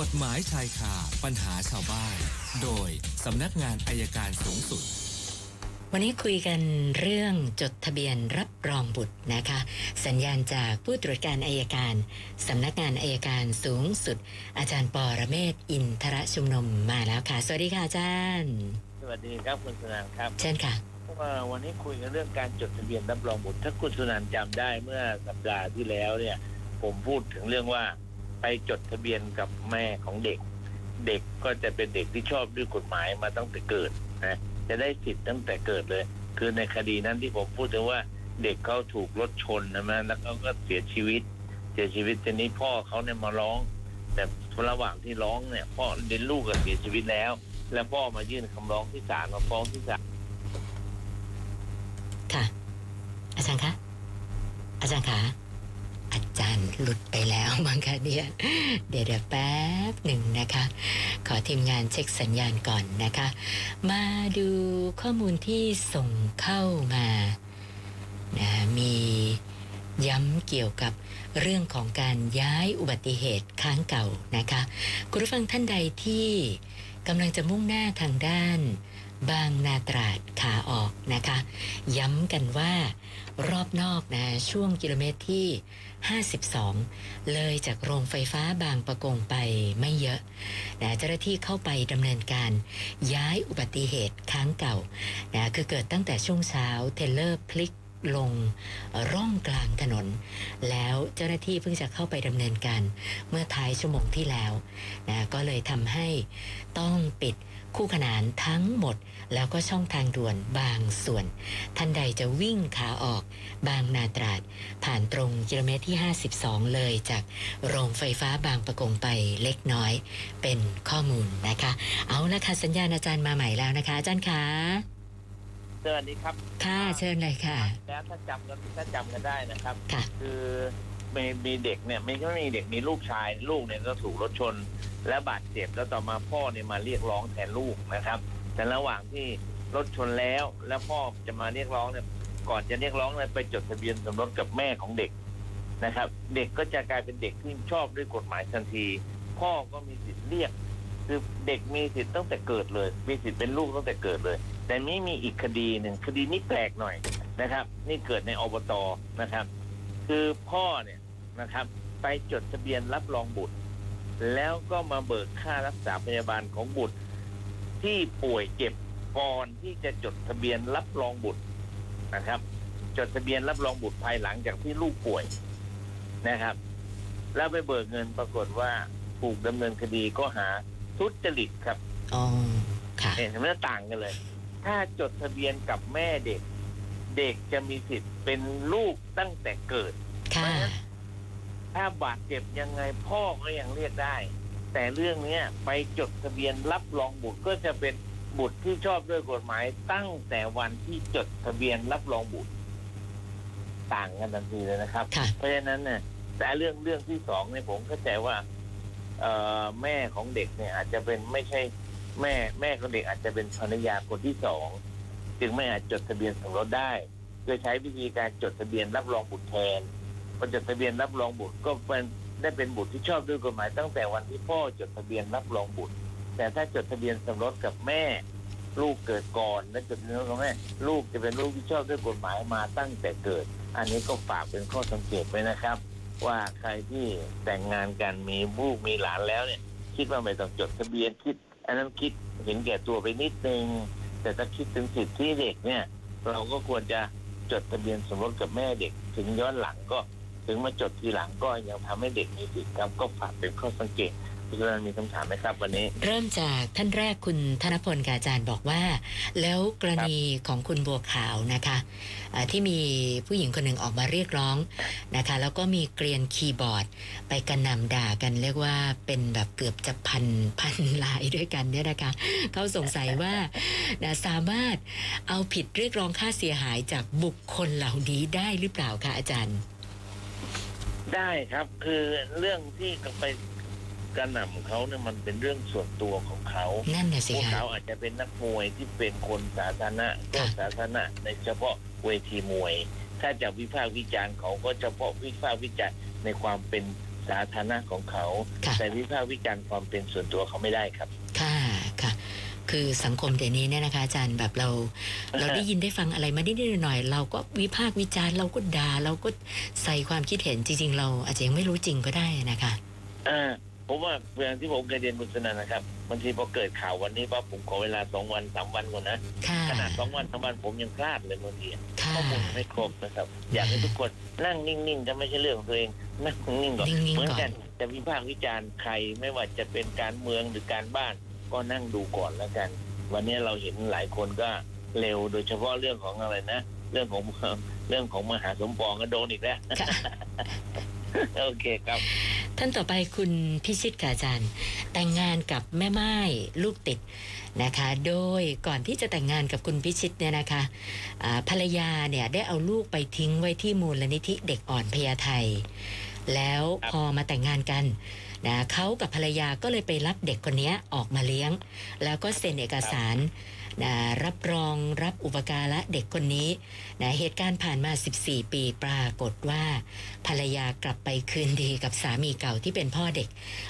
กฎหมายชายคาปัญหาชาวบ้าน โดยสำนักงานอายการสูงสุด วันนี้คุยกันเรื่องจดทะเบียนรับรองบุตรนะคะ สัญญาณจากผู้ตรวจการอายการสำนักงานอายการสูงสุด อาจารย์ปอระเมศวร์อินทรชุมนุมมาแล้วค่ะ สวัสดีค่ะอาจารย์ สวัสดีครับคุณสุนันท์ครับ เช่นค่ะว่าวันนี้คุยกันเรื่องการจดทะเบียนรับรองบุตร ถ้าคุณสุนันท์จำได้เมื่อสัปดาห์ที่แล้วเนี่ย ผมพูดถึงเรื่องว่า ไปจดทะเบียนกับแม่ของเด็ก เด็กก็จะเป็นเด็กที่ชอบด้วยกฎหมายมาตั้งแต่เกิดนะจะได้สิทธิ์ตั้งแต่เกิดเลย คือในคดีนั้นที่ผมพูดถึงว่าเด็กเขาถูกรถชนนะนะแล้วเขาก็เสียชีวิต เสียชีวิตทีนี้พ่อเขาเนี่ยมาร้อง แต่ระหว่างที่ร้องเนี่ยพ่อเด็นลูกก็เสียชีวิตแล้ว แล้วพ่อมายื่นคำร้องที่ศาลมาฟ้องที่ศาลค่ะ อาจารย์คะอาจารย์คะอา จารย์หลุดไปแล้วมั้งคะเนี่ยเดี๋ยเดี๋ยวแป๊บหนึ่งนะคะ ขอทีมงานเช็คสัญญาณก่อนนะคะ มาดูข้อมูลที่ส่งเข้ามานะมีย้ำเกี่ยวกับเรื่องของการย้ายอุบัติเหตุค้างเก่านะคะ คุณผู้ฟังท่านใดที่กำลังจะมุ่งหน้าทางด้าน บางนาตราดขาออกนะคะ ย้ำกันว่ารอบนอกนะช่วงกิโลเมตรที่ 52 เลยจากโรงไฟฟ้าบางประกงไปไม่เยอะนะเจ้าหน้าที่เข้าไปดำเนินการย้ายอุบัติเหตุค้างเก่านะคือเกิดตั้งแต่ช่วงเช้าเทเลอร์พลิกลงร่องกลางถนน แล้วเจ้าหน้าที่เพิ่งจะเข้าไปดำเนินการเมื่อท้ายชั่วโมงที่แล้วนะก็เลยทำให้ต้องปิด คู่ขนานทั้งหมด แล้วก็ช่องทางด่วนบางส่วน ท่านใดจะวิ่งขาออก บางนาตราด ผ่านตรงกิโลเมตรที่ 52 เลยจากโรงไฟฟ้าบางประกงไปเล็กน้อย เป็นข้อมูลนะคะ เอาละค่ะสัญญาณอาจารย์มาใหม่แล้วนะคะ อาจารย์คะสวัสดีครับ ค่ะเชิญเลยค่ะ แล้วถ้าจำกันถ้าจำกันได้นะครับค่ะคือ มีมีเด็กเนี่ยไม่ใช่มีเด็กมีลูกชายลูกเนี่ยก็ถูกรถชน และบาดเจ็บแล้วต่อมาพ่อเนี่ยมาเรียกร้องแทนลูกนะครับ แต่ระหว่างที่รถชนแล้วแล้วพ่อจะมาเรียกร้องเนี่ยก่อนจะเรียกร้องเนี่ยไปจดทะเบียนสมรสกับแม่ของเด็กนะครับ เด็กก็จะกลายเป็นเด็กที่ชอบด้วยกฎหมายทันที พ่อก็มีสิทธิ์เรียก คือเด็กมีสิทธิ์ตั้งแต่เกิดเลย มีสิทธิ์เป็นลูกตั้งแต่เกิดเลย แต่นี่มีอีกคดีหนึ่งคดีนี้แปลกหน่อยนะครับ นี่เกิดในอบตนะครับ คือพ่อเนี่ย นะครับ ไปจดทะเบียนรับรองบุตร แล้วก็มาเบิกค่ารักษาพยาบาลของบุตร ที่ป่วยเจ็บก่อนที่จะจดทะเบียนรับรองบุตรนะครับ จดทะเบียนรับรองบุตรภายหลังจากที่ลูกป่วยนะครับ แล้วไปเบิกเงินปรากฏว่าถูกดำเนินคดีก็หาทุจริตครับอ๋อค่ะเห็นไหมต่างกันเลย ถ้าจดทะเบียนกับแม่เด็ก เด็กจะมีสิทธิ์เป็นลูกตั้งแต่เกิดค่ะ ถ้าบาดเจ็บยังไงพ่อก็ยังเรียกได้ แต่เรื่องเนี้ยไปจดทะเบียนรับรองบุตรก็จะเป็นบุตรที่ชอบด้วยกฎหมายตั้งแต่วันที่จดทะเบียนรับรองบุตร ต่างกันทันทีเลยนะครับค่ะเพราะฉะนั้นเนี่ยแต่เรื่องเรื่องที่สองเนี่ยผมเข้าใจว่าเอ่อแม่ของเด็กเนี่ย อาจจะเป็นไม่ใช่แม่แม่ของเด็กอาจจะเป็นภรรยาคนที่สองจึงไม่อาจจดทะเบียนสมรสได้โดยใช้วิธีการจดทะเบียนรับรองบุตรแทน พอจดทะเบียนรับรองบุตรก็เป็นได้เป็นบุตรที่ชอบด้วยกฎหมายตั้งแต่วันที่พ่อจดทะเบียนรับรองบุตร แต่ถ้าจดทะเบียนสมรสกับแม่ ลูกเกิดก่อนและจดทะเบียนกับแม่ ลูกจะเป็นลูกที่ชอบด้วยกฎหมายมาตั้งแต่เกิด อันนี้ก็ฝากเป็นข้อสังเกตไว้นะครับ ว่าใครที่แต่งงานกันมีลูกมีหลานแล้วเนี่ย คิดว่าไม่ต้องจดทะเบียนคิด อันนั้นคิดเห็นแก่ตัวไปนิดนึงแต่ถ้าคิดถึงสิทธิเด็กเนี่ย เราก็ควรจะจดทะเบียนสมรสกับแม่เด็ก ถึงย้อนหลังก็ ถึงมาจดทีหลังก็ยังทำให้เด็กมีสิทธิ์ครับก็ฝากเป็นข้อสังเกตคุณสุนันมีคำถามไหมครับวันนี้ เริ่มจากท่านแรกคุณธนพลกับอาจารย์บอกว่า แล้วกรณีของคุณบัวขาวนะคะที่มีผู้หญิงคนหนึ่งออกมาเรียกร้องนะคะ แล้วก็มีเกรียนคีย์บอร์ด ไปกระหนำด่ากันเรียกว่าเป็นแบบเกือบจะพันพันลายด้วยกันเนี่ยนะคะเขาสงสัยว่าสามารถเอาผิดเรียกร้องค่าเสียหายจากบุคคลเหล่านี้ได้หรือเปล่าคะอาจารย์ ได้ครับคือเรื่องที่ไปกระหน่ำเขาเนี่ยมันเป็นเรื่องส่วนตัวของเขานั่นน่ะสิพวกคะเขาอาจจะเป็นนักมวยที่เป็นคนสาธารณะก็ค่ะสาธารณะในเฉพาะเวทีมวย ถ้าจะวิพากษ์วิจารณ์เขาก็เฉพาะวิพากษ์วิจารณ์ในความเป็นสาธารณะของเขาค่ะแต่วิพากษ์วิจารณ์ความเป็นส่วนตัวเขาไม่ได้ครับ ค่ะ ค่ะคือสังคมเดี๋ยวนี้เนี่ยนะคะอาจารย์แบบเรา เราได้ยินได้ฟังอะไรมานิดๆหน่อยๆเราก็วิพากษ์วิจารณ์เราก็ด่าเราก็ใส่ความคิดเห็นจริง ๆ เราอาจจะยังไม่รู้จริงก็ได้นะคะอ่าผมว่าอย่างที่ผมเคยเรียนคุณสนันนะครับบางทีพอเกิดข่าววันนี้ปั๊บผมขอเวลาสองวันสามวันก่อนนะค่ะขนาดสองวันสามวันผมยังพลาดเลยบางทีค่ะข้อมูลไม่ครบนะครับ อยากให้ทุกคนนั่งนิ่งๆจะไม่ใช่เรื่องของตัวเองนั่งนิ่งๆก่อนนิ่งๆเหมือนก่อนกันจะวิพากษ์วิจารณ์ใครไม่ว่าจะเป็นการเมืองหรือการบ้าน ก็นั่งดูก่อนแล้วกัน วันนี้เราเห็นหลายคนก็เร็วโดยเฉพาะเรื่องของอะไรนะ เรื่องของเรื่องของมหาสมปองก็โดนอีกแล้วค่ะโอเคครับ ท่านต่อไปคุณพิชิตกาอาจารย์ แต่งงานกับแม่ไม้ลูกติดนะคะ โดยก่อนที่จะแต่งงานกับคุณพิชิตเนี่ยนะคะอ่าภรรยาเนี่ยได้เอาลูกไปทิ้งไว้ที่มูลนิธิเด็กอ่อนพญาไทแล้วครับพอมาแต่งงานกัน นะเขากับภรรยาก็เลยไปรับเด็กคนนี้ออกมาเลี้ยง แล้วก็เซ็นเอกสารนะรับรองรับอุปการะเด็กคนนี้นะเหตุการณ์ผ่านมา 14 ปีปรากฏว่า ภรรยากลับไปคืนดีกับสามีเก่าที่เป็นพ่อเด็ก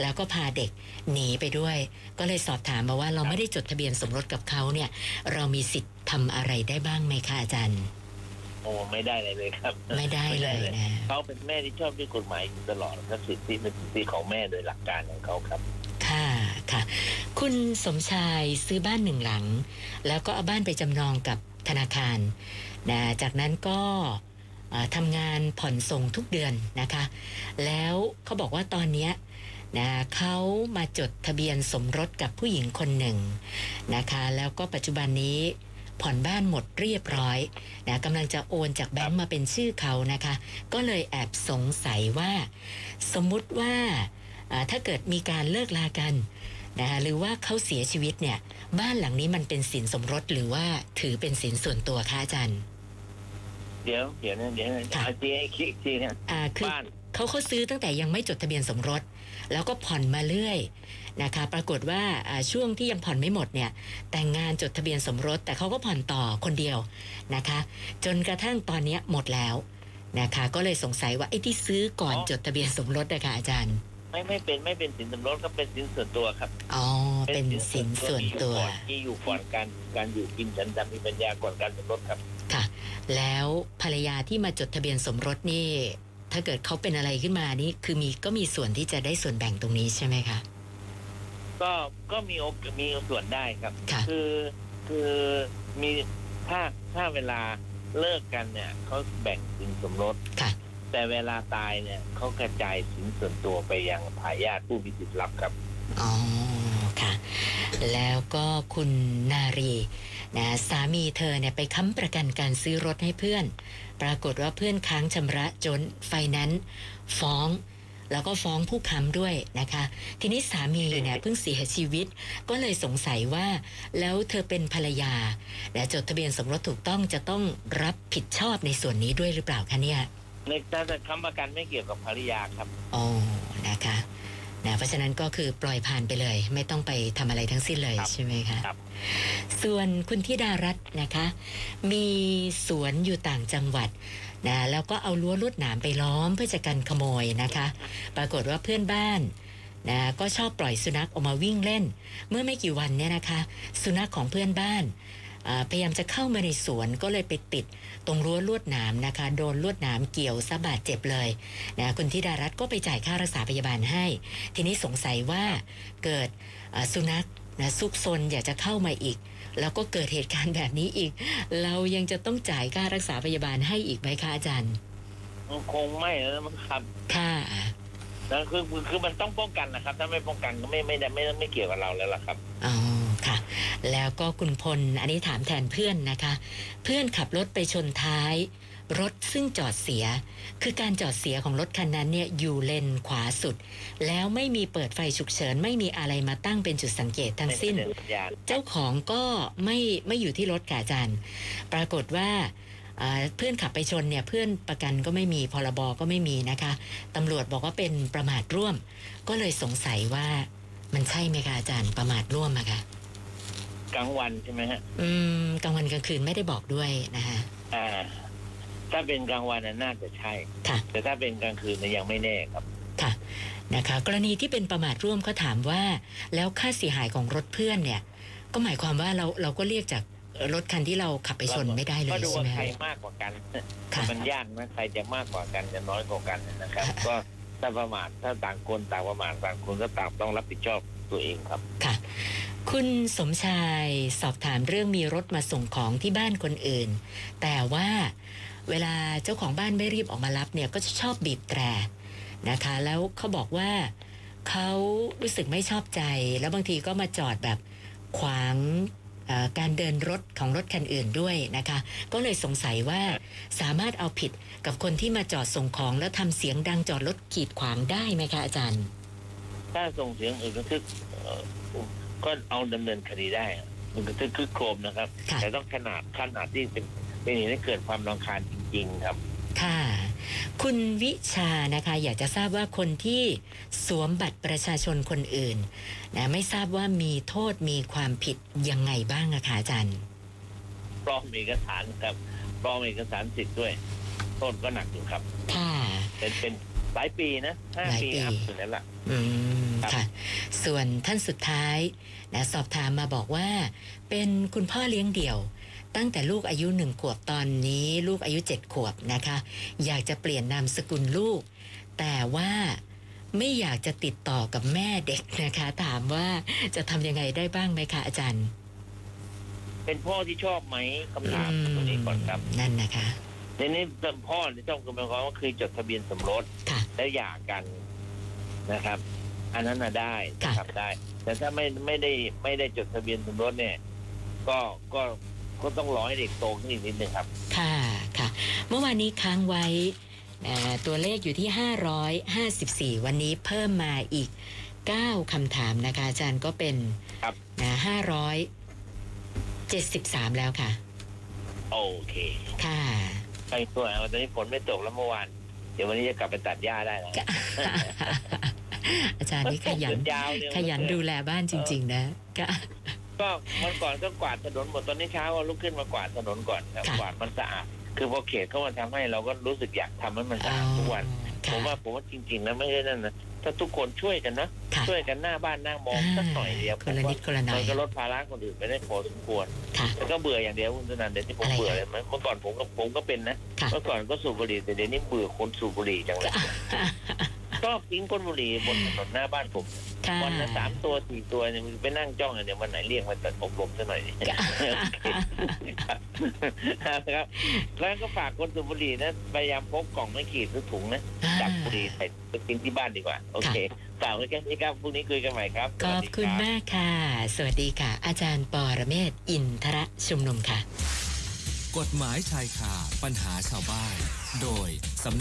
แล้วก็พาเด็กหนีไปด้วย ก็เลยสอบถามมาว่าเราไม่ได้จดทะเบียนสมรสกับเขาเนี่ยเรามีสิทธิ์ทำอะไรได้บ้างไหมคะอาจารย์ โอ้ไม่ได้เลยเลยครับ ไม่ได้เลยนะเขาเป็นแม่ที่ชอบด้วยกฎหมายอยู่ตลอดและสิทธิเป็นสิทธิของแม่โดยหลักการของเขาครับ ค่ะค่ะ คุณสมชายซื้อบ้านหนึ่งหลัง แล้วก็เอาบ้านไปจำนองกับธนาคารนะจากนั้นก็เอ่อทำงานผ่อนส่งทุกเดือนนะคะ แล้วเขาบอกว่าตอนเนี้ยนะเขามาจดทะเบียนสมรสกับผู้หญิงคนหนึ่งนะคะ แล้วก็ปัจจุบันนี้ ผ่อนบ้านหมดเรียบร้อยนะกำลังจะโอนจากแบงก์มาเป็นชื่อเขานะคะ ก็เลยแอบสงสัยว่า สมมุติว่าอ่าถ้าเกิดมีการเลิกลากันนะคะหรือว่าเขาเสียชีวิตเนี่ย บ้านหลังนี้มันเป็นสินสมรสหรือว่าถือเป็นสินส่วนตัวคะอาจารย์เดี๋ยวเดี๋ยวนะเดี๋ยวนะค่ะอาจีให้คิดอีกทีนะอ่าคือบ้านเขาเขาซื้อตั้งแต่ยังไม่จดทะเบียนสมรส แล้วก็ผ่อนมาเรื่อยนะคะ ปรากฏว่าอ่าช่วงที่ยังผ่อนไม่หมดเนี่ย แต่งงานจดทะเบียนสมรส แต่เขาก็ผ่อนต่อคนเดียวนะคะ จนกระทั่งตอนเนี้ยหมดแล้วนะคะ ก็เลยสงสัยว่าไอ้ที่ซื้อก่อนจดทะเบียนสมรสนะคะอาจารย์ ไม่ไม่เป็นไม่เป็นสินสมรสก็เป็นสินส่วนตัวครับอ๋อเป็นสินส่วนตัวที่อยู่ก่อนการการอยู่กินฉันทำมีปัญญาก่อนการสมรสครับค่ะ แล้วภรรยาที่มาจดทะเบียนสมรสนี่ ถ้าเกิดเขาเป็นอะไรขึ้นมานี่คือมีก็มีส่วนที่จะได้ส่วนแบ่งตรงนี้ใช่ไหมคะก็ก็มีโอกมีส่วนได้ครับค่ะคือคือมีถ้าถ้าเวลาเลิกกันเนี่ยเขาแบ่งสินสมรสค่ะแต่เวลาตายเนี่ยเขากระจายสินส่วนตัวไปยังทายาทผู้มีสิทธิ์รับครับอ๋อค่ะ แล้วก็คุณนารี นะสามีเธอเนี่ยไปค้ำประกันการซื้อรถให้เพื่อน ปรากฏว่าเพื่อนค้างชำระจนไฟแนนซ์ฟ้องแล้วก็ฟ้องผู้ค้ำด้วยนะคะ ทีนี้สามีเนี่ยเพิ่งเสียชีวิต ก็เลยสงสัยว่า แล้วเธอเป็นภรรยา และจดทะเบียนสมรสถูกต้องจะต้องรับผิดชอบในส่วนนี้ด้วยหรือเปล่าคะเนี่ยในถ้าจะค้ำประกันไม่เกี่ยวกับภรรยาครับอ๋อนะคะ นะเพราะฉะนั้นก็คือปล่อยผ่านไปเลย ไม่ต้องไปทำอะไรทั้งสิ้นเลยครับใช่ไหมคะครับ ส่วนคุณธิดารัตน์นะคะ มีสวนอยู่ต่างจังหวัดนะแล้วก็เอารั้วลวดหนามไปล้อมเพื่อจะกันขโมยนะคะ ปรากฏว่าเพื่อนบ้านนะก็ชอบปล่อยสุนัขออกมาวิ่งเล่น เมื่อไม่กี่วันเนี่ยนะคะ สุนัขของเพื่อนบ้านอ่า พยายามจะเข้ามาในสวนก็เลยไปติดตรงรั้วลวดหนามนะคะ โดนลวดหนามเกี่ยวซะบาดเจ็บเลยนะคุณธิดารัตน์ก็ไปจ่ายค่ารักษาพยาบาลให้ ทีนี้สงสัยว่าเกิดอ่าสุนัขนะซุกซนอยากจะเข้ามาอีก แล้วก็เกิดเหตุการณ์แบบนี้อีก เรายังจะต้องจ่ายค่ารักษาพยาบาลให้อีกไหมคะอาจารย์มันคงไม่แล้วมั้งครับค่ะแล้วคือคือคือมันต้องป้องกันนะครับ ถ้าไม่ป้องกันก็ไม่ไม่ได้ไม่ไม่ไม่เกี่ยวกับเราแล้วล่ะครับอ๋อค่ะ แล้วก็คุณพล อันนี้ถามแทนเพื่อนนะคะ เพื่อนขับรถไปชนท้าย รถซึ่งจอดเสีย คือการจอดเสียของรถคันนั้นเนี่ยอยู่เลนขวาสุด แล้วไม่มีเปิดไฟฉุกเฉิน ไม่มีอะไรมาตั้งเป็นจุดสังเกตทั้งสิ้น เจ้าของก็ไม่ไม่อยู่ที่รถค่ะอาจารย์ ปรากฏว่าอ่าเพื่อนขับไปชนเนี่ยเพื่อนประกันก็ไม่มีพรบก็ไม่มีนะคะตำรวจบอกว่าเป็นประมาทร่วม ก็เลยสงสัยว่ามันใช่ไหมคะอาจารย์ประมาทร่วมอะคะ กลางวันใช่ไหมฮะ อืมกลางวันกลางคืนไม่ได้บอกด้วยนะคะอ่า ถ้าเป็นกลางวันน่ะน่าจะใช่ ค่ะ แต่ถ้าเป็นกลางคืนน่ะยังไม่แน่ครับ ค่ะนะคะ กรณีที่เป็นประมาทร่วมเขาถามว่า แล้วค่าเสียหายของรถเพื่อนเนี่ย ก็หมายความว่าเราเราก็เรียกจากรถคันที่เราขับไปชนไม่ได้เลก็ยดูใช่ว่าไหมใครคะมากกว่ากัน ค่ะ มันยากนะใครจะมากกว่ากันจะน้อยกว่ากันนะครับ ค่ะ ก็ถ้าประมาทถ้าต่างคนต่างประมาทต่างคนก็ต่างต้องรับผิดชอบ ตัวเองครับ ค่ะ คุณสมชายสอบถามเรื่องมีรถมาส่งของที่บ้านคนอื่น แต่ว่าเวลาเจ้าของบ้านไม่รีบออกมารับเนี่ยก็จะชอบบีบแตรนะคะ แล้วเขาบอกว่าเขารู้สึกไม่ชอบใจ แล้วบางทีก็มาจอดแบบขวางการเดินรถของรถคันอื่นด้วยนะคะ ก็เลยสงสัยว่าสามารถเอาผิดกับคนที่มาจอดส่งของแล้วทำเสียงดังจอดรถกีดขวางได้ไหมคะอาจารย์ ถ้าส่งเสียงอื่นก็คือเอ่อก็เอาดำเนินคดีได้อะมันก็คือคือโครมนะครับค่ะแต่ต้องขนาดขนาดที่เป็นเป็นเหตุให้เกิดความรำคาญจริง ๆ ครับ ค่ะ คุณวิชานะคะ อยากจะทราบว่าคนที่สวมบัตรประชาชนคนอื่นนะไม่ทราบว่ามีโทษมีความผิดยังไงบ้างอะคะอาจารย์ปลอมเอกสารครับปลอมเอกสารสิทธิ์ด้วย โทษก็หนักอยู่ครับ ค่ะเป็นเป็น หลายปีนะห้าหลายปีปีอัพถึงนั้นแหละอืมครับค่ะ ส่วนท่านสุดท้ายนะสอบถามมาบอกว่า เป็นคุณพ่อเลี้ยงเดี่ยว ตั้งแต่ลูกอายุหนึ่งขวบตอนนี้ลูกอายุเจ็ดขวบนะคะ อยากจะเปลี่ยนนามสกุลลูก แต่ว่าไม่อยากจะติดต่อกับแม่เด็กนะคะ ถามว่าจะทำยังไงได้บ้างไหมคะอาจารย์ เป็นพ่อที่ชอบไหมคำถามตัวนี้ก่อนครับ นั่นนะคะ ในนี้พ่อที่ต้องคือหมายความว่าคือจดทะเบียนสมรสค่ะ แล้วหย่ากันนะครับ อันนั้นน่ะได้ค่ะ ทำได้ แต่ถ้าไม่ไม่ได้ไม่ได้จดทะเบียนสมรสเนี่ย ก็ก็ก็ต้องรอให้เด็กโตขึ้นอีกนิดนึงครับ ค่ะ ค่ะ เมื่อวานนี้ค้างไว้เอ่อตัวเลขอยู่ที่ 554 วันนี้เพิ่มมาอีก 9คำถามนะคะ อาจารย์ก็เป็นครับ นะ573 แล้วค่ะ โอเค ค่ะ ไปตัวเอาตอนนี้ฝนไม่ตกแล้วเมื่อวาน เดี๋ยววันนี้จะกลับไปตัดหญ้าได้แล้วอาจารย์นี่ขยันยาวเลยขยันดูแลบ้านจริง ๆ นะค่ะก็วันก่อนก็กวาดถนนหมดตอนนี้เช้าก็ลุกขึ้นมากวาดถนนก่อนครับค่ะกวาดมันสะอาดคือพอเขตเขามาทำให้เราก็รู้สึกอยากทำให้มันสะอาดทุกวันผค่ะมว่าผมว่าจริงๆนะไม่ใช่นั่นนะ ถ้าทุกคนช่วยกันนะค่ะช่วยกันหน้าบ้านหน้ามองสักหน่อยเดียวคนละนิดคนละหน่มัอยนก็ลดภาระคนอื่นไปได้พอสมควรค่ะ แล้วก็เบื่ออย่างเดียวคุณธนันเดี๋ยวที่ผมอะไรเบื่อเลยเมื่อก่อนผมก็ผมก็เป็นนะค่ะ เมื่อก่อนก็สูบบุหรี่แต่เดี๋ยวนี้เบื่อคนสูบบุหรี่จังเลย ชอบทิ้งก้นบุหรี่บนถนนหน้าบ้านผมค่ะวันละสามตัวสี่ตัวเนี่ยมันไปนั่งจ้องอย่างเดียววันไหนเรียกมาตัดอบรมซะหน่อยดิครับครับแล้วก็ฝากคนสูบบุหรี่นะพยายามพกกล่องไม่ขีดหรือถุงนะจับบุหรี่ใส่ไปกินที่บ้านดีกว่า โอเคฝากไว้แค่นี้ครับพรุ่งนี้คุยกันใหม่ครับขอบคุณสวัสดีรับมากค่ะ สวัสดีค่ะ อาจารย์ปอระเมศวร์อินทระชุมนุมค่ะ กฎหมายชายคาปัญหาชาวบ้าน โดยสำ